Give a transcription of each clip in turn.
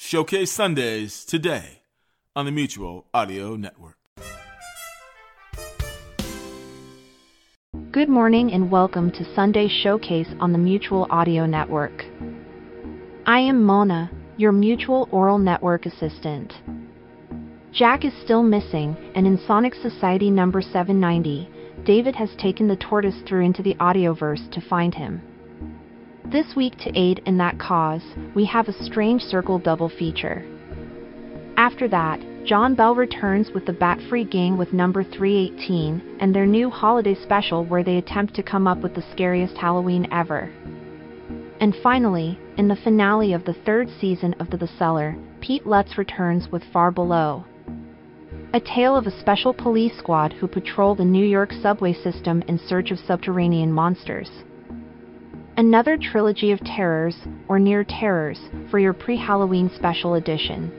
Showcase Sundays today on the Mutual Audio Network. Good morning and welcome to Sunday Showcase on the Mutual Audio Network. I am Mona, your Mutual Audio Network assistant. Jack is still missing, and in Sonic Society number 790, David has taken the tortoise through into the audioverse to find him. This week, to aid in that cause, we have a Strange Circle double feature. After that, John Bell returns with the Bat Free Gang with number 318 and their new holiday special where they attempt to come up with the scariest Halloween ever. And finally, in the finale of the third season of The, the Cellar, Pete Lutz returns with Far Below. A tale of a special police squad who patrol the New York subway system in search of subterranean monsters another trilogy of terrors or near terrors for your pre Halloween special edition.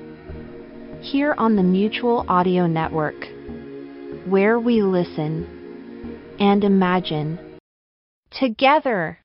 Here on the Mutual Audio Network, where we listen and imagine together.